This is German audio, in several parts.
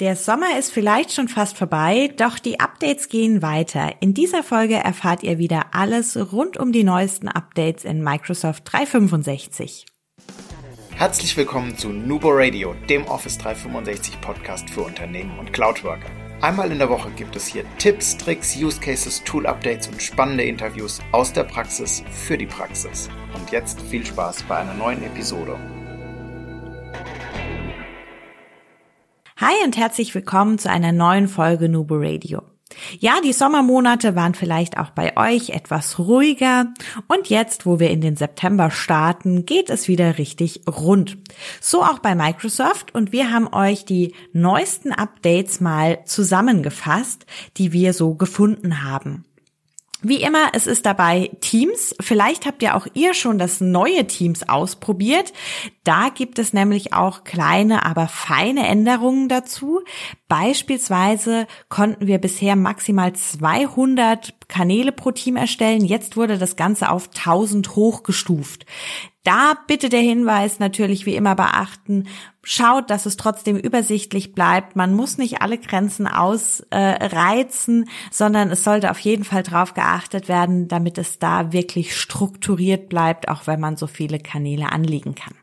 Der Sommer ist vielleicht schon fast vorbei, doch die Updates gehen weiter. In dieser Folge erfahrt ihr wieder alles rund um die neuesten Updates in Microsoft 365. Herzlich willkommen zu Nubo Radio, dem Office 365 Podcast für Unternehmen und Cloudworker. Einmal in der Woche gibt es hier Tipps, Tricks, Use Cases, Tool Updates und spannende Interviews aus der Praxis für die Praxis. Und jetzt viel Spaß bei einer neuen Episode. Hi und herzlich willkommen zu einer neuen Folge Nubo Radio. Ja, die Sommermonate waren vielleicht auch bei euch etwas ruhiger und jetzt, wo wir in den September starten, geht es wieder richtig rund. So auch bei Microsoft und wir haben euch die neuesten Updates mal zusammengefasst, die wir so gefunden haben. Wie immer, es ist dabei Teams. Vielleicht habt ihr auch ihr schon das neue Teams ausprobiert. Da gibt es nämlich auch kleine, aber feine Änderungen dazu. Beispielsweise konnten wir bisher maximal 200 Kanäle pro Team erstellen. Jetzt wurde das Ganze auf 1000 hochgestuft. Da bitte der Hinweis natürlich wie immer beachten, schaut, dass es trotzdem übersichtlich bleibt. Man muss nicht alle Grenzen ausreizen, sondern es sollte auf jeden Fall darauf geachtet werden, damit es da wirklich strukturiert bleibt, auch wenn man so viele Kanäle anlegen kann.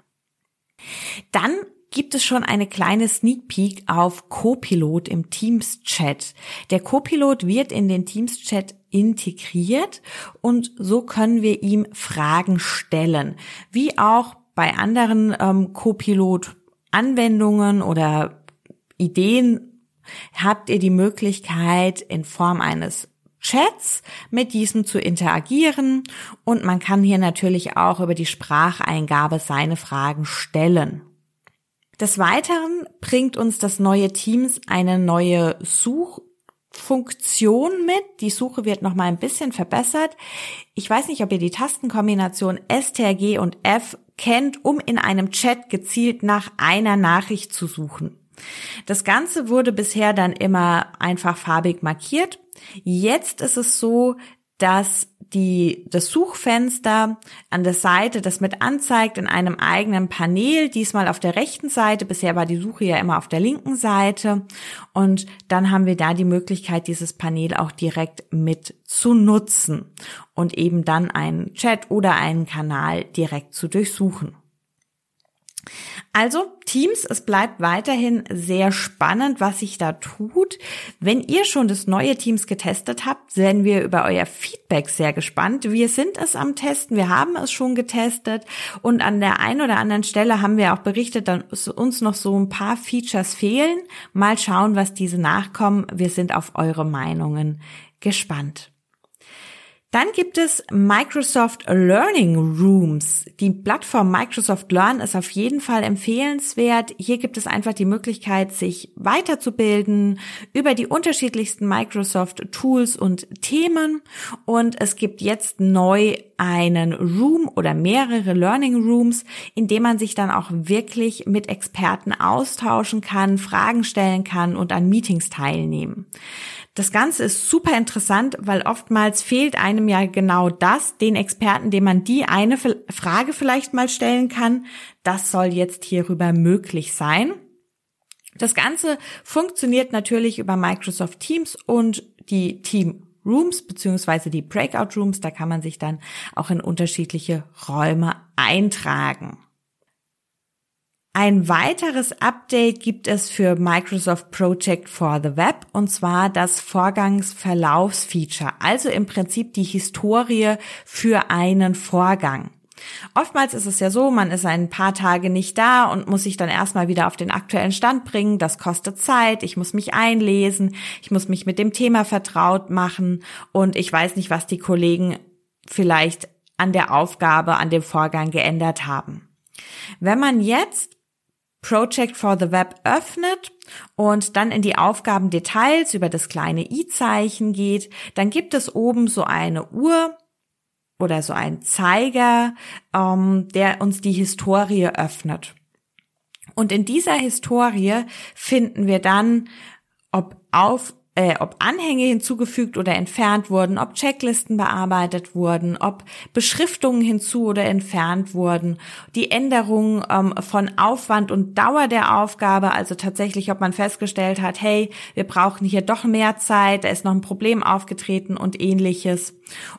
Dann gibt es schon eine kleine Sneak Peek auf Copilot im Teams Chat. Der Copilot wird in den Teams Chat integriert und so können wir ihm Fragen stellen, wie auch bei anderen ähm, Copilot Anwendungen oder Ideen habt ihr die Möglichkeit in Form eines Chats mit diesem zu interagieren und man kann hier natürlich auch über die Spracheingabe seine Fragen stellen. Des Weiteren bringt uns das neue Teams eine neue Such Funktion mit. Die Suche wird noch mal ein bisschen verbessert. Ich weiß nicht, ob ihr die Tastenkombination STRG und F kennt, um in einem Chat gezielt nach einer Nachricht zu suchen. Das Ganze wurde bisher dann immer einfach farbig markiert. Jetzt ist es so, dass die, das Suchfenster an der Seite das mit anzeigt in einem eigenen Panel, diesmal auf der rechten Seite. Bisher war die Suche ja immer auf der linken Seite. Und dann haben wir da die Möglichkeit, dieses Panel auch direkt mit zu nutzen und eben dann einen Chat oder einen Kanal direkt zu durchsuchen. Also Teams, es bleibt weiterhin sehr spannend, was sich da tut. Wenn ihr schon das neue Teams getestet habt, sind wir über euer Feedback sehr gespannt. Wir sind es am Testen, wir haben es schon getestet und an der einen oder anderen Stelle haben wir auch berichtet, dass uns noch so ein paar Features fehlen. Mal schauen, was diese nachkommen. Wir sind auf eure Meinungen gespannt. Dann gibt es Microsoft Learning Rooms. Die Plattform Microsoft Learn ist auf jeden Fall empfehlenswert. Hier gibt es einfach die Möglichkeit, sich weiterzubilden über die unterschiedlichsten Microsoft Tools und Themen. Und es gibt jetzt neu einen Room oder mehrere Learning Rooms, in dem man sich dann auch wirklich mit Experten austauschen kann, Fragen stellen kann und an Meetings teilnehmen. Das Ganze ist super interessant, weil oftmals fehlt einem ja genau das, den Experten, dem man die eine Frage vielleicht mal stellen kann. Das soll jetzt hierüber möglich sein. Das Ganze funktioniert natürlich über Microsoft Teams und die Team Rooms beziehungsweise die Breakout Rooms. Da kann man sich dann auch in unterschiedliche Räume eintragen. Ein weiteres Update gibt es für Microsoft Project for the Web und zwar das Vorgangsverlaufsfeature, also im Prinzip die Historie für einen Vorgang. Oftmals ist es ja so, man ist ein paar Tage nicht da und muss sich dann erstmal wieder auf den aktuellen Stand bringen. Das kostet Zeit, ich muss mich einlesen, ich muss mich mit dem Thema vertraut machen und ich weiß nicht, was die Kollegen vielleicht an der Aufgabe, an dem Vorgang geändert haben. Wenn man jetzt Project for the Web öffnet und dann in die Aufgabendetails über das kleine i-Zeichen geht, dann gibt es oben so eine Uhr oder so ein Zeiger, ähm, der uns die Historie öffnet. Und in dieser Historie finden wir dann, ob auf äh, ob Anhänge hinzugefügt oder entfernt wurden, ob Checklisten bearbeitet wurden, ob Beschriftungen hinzu oder entfernt wurden, die Änderung ähm, von Aufwand und Dauer der Aufgabe, also tatsächlich, ob man festgestellt hat, hey, wir brauchen hier doch mehr Zeit, da ist noch ein Problem aufgetreten und ähnliches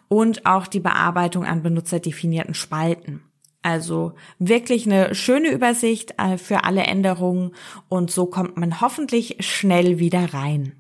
und auch die Bearbeitung an benutzerdefinierten Spalten. Also wirklich eine schöne Übersicht äh, für alle Änderungen und so kommt man hoffentlich schnell wieder rein.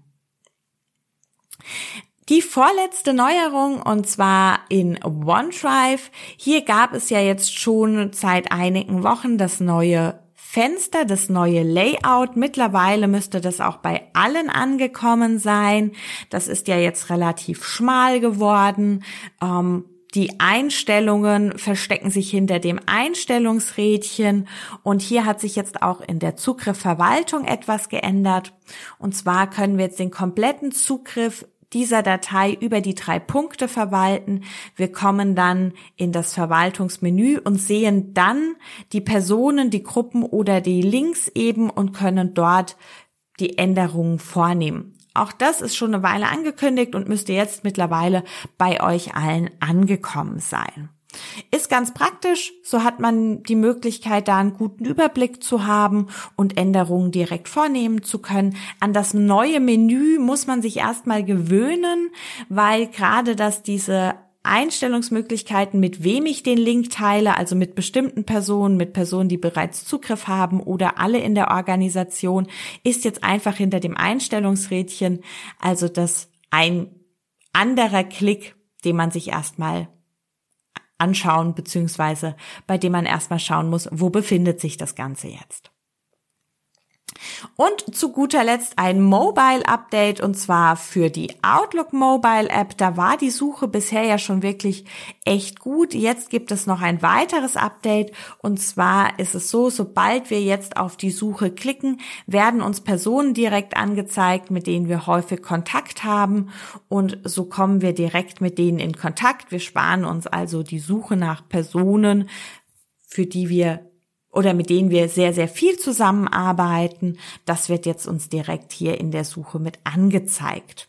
Die vorletzte Neuerung und zwar in OneDrive. Hier gab es ja jetzt schon seit einigen Wochen das neue Fenster, das neue Layout. Mittlerweile müsste das auch bei allen angekommen sein. Das ist ja jetzt relativ schmal geworden. Ähm, die Einstellungen verstecken sich hinter dem Einstellungsrädchen und hier hat sich jetzt auch in der Zugriffverwaltung etwas geändert. Und zwar können wir jetzt den kompletten Zugriff dieser Datei über die drei Punkte verwalten. Wir kommen dann in das Verwaltungsmenü und sehen dann die Personen, die Gruppen oder die Links eben und können dort die Änderungen vornehmen. Auch das ist schon eine Weile angekündigt und müsste jetzt mittlerweile bei euch allen angekommen sein. Ist ganz praktisch, so hat man die Möglichkeit, da einen guten Überblick zu haben und Änderungen direkt vornehmen zu können. An das neue Menü muss man sich erstmal gewöhnen, weil gerade dass diese Einstellungsmöglichkeiten, mit wem ich den Link teile, also mit bestimmten Personen, mit Personen, die bereits Zugriff haben oder alle in der Organisation, ist jetzt einfach hinter dem Einstellungsrädchen, also das ein anderer Klick, den man sich erstmal anschauen, beziehungsweise bei dem man erstmal schauen muss, wo befindet sich das Ganze jetzt. Und zu guter Letzt ein Mobile Update und zwar für die Outlook Mobile App. Da war die Suche bisher ja schon wirklich echt gut. Jetzt gibt es noch ein weiteres Update und zwar ist es so, sobald wir jetzt auf die Suche klicken, werden uns Personen direkt angezeigt, mit denen wir häufig Kontakt haben und so kommen wir direkt mit denen in Kontakt. Wir sparen uns also die Suche nach Personen, für die wir oder mit denen wir sehr, sehr viel zusammenarbeiten. Das wird jetzt uns direkt hier in der Suche mit angezeigt.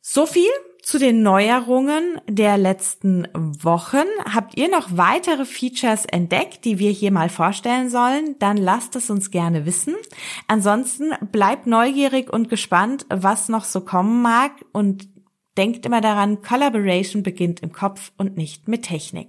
So viel zu den Neuerungen der letzten Wochen. Habt ihr noch weitere Features entdeckt, die wir hier mal vorstellen sollen? Dann lasst es uns gerne wissen. Ansonsten bleibt neugierig und gespannt, was noch so kommen mag und denkt immer daran, Collaboration beginnt im Kopf und nicht mit Technik.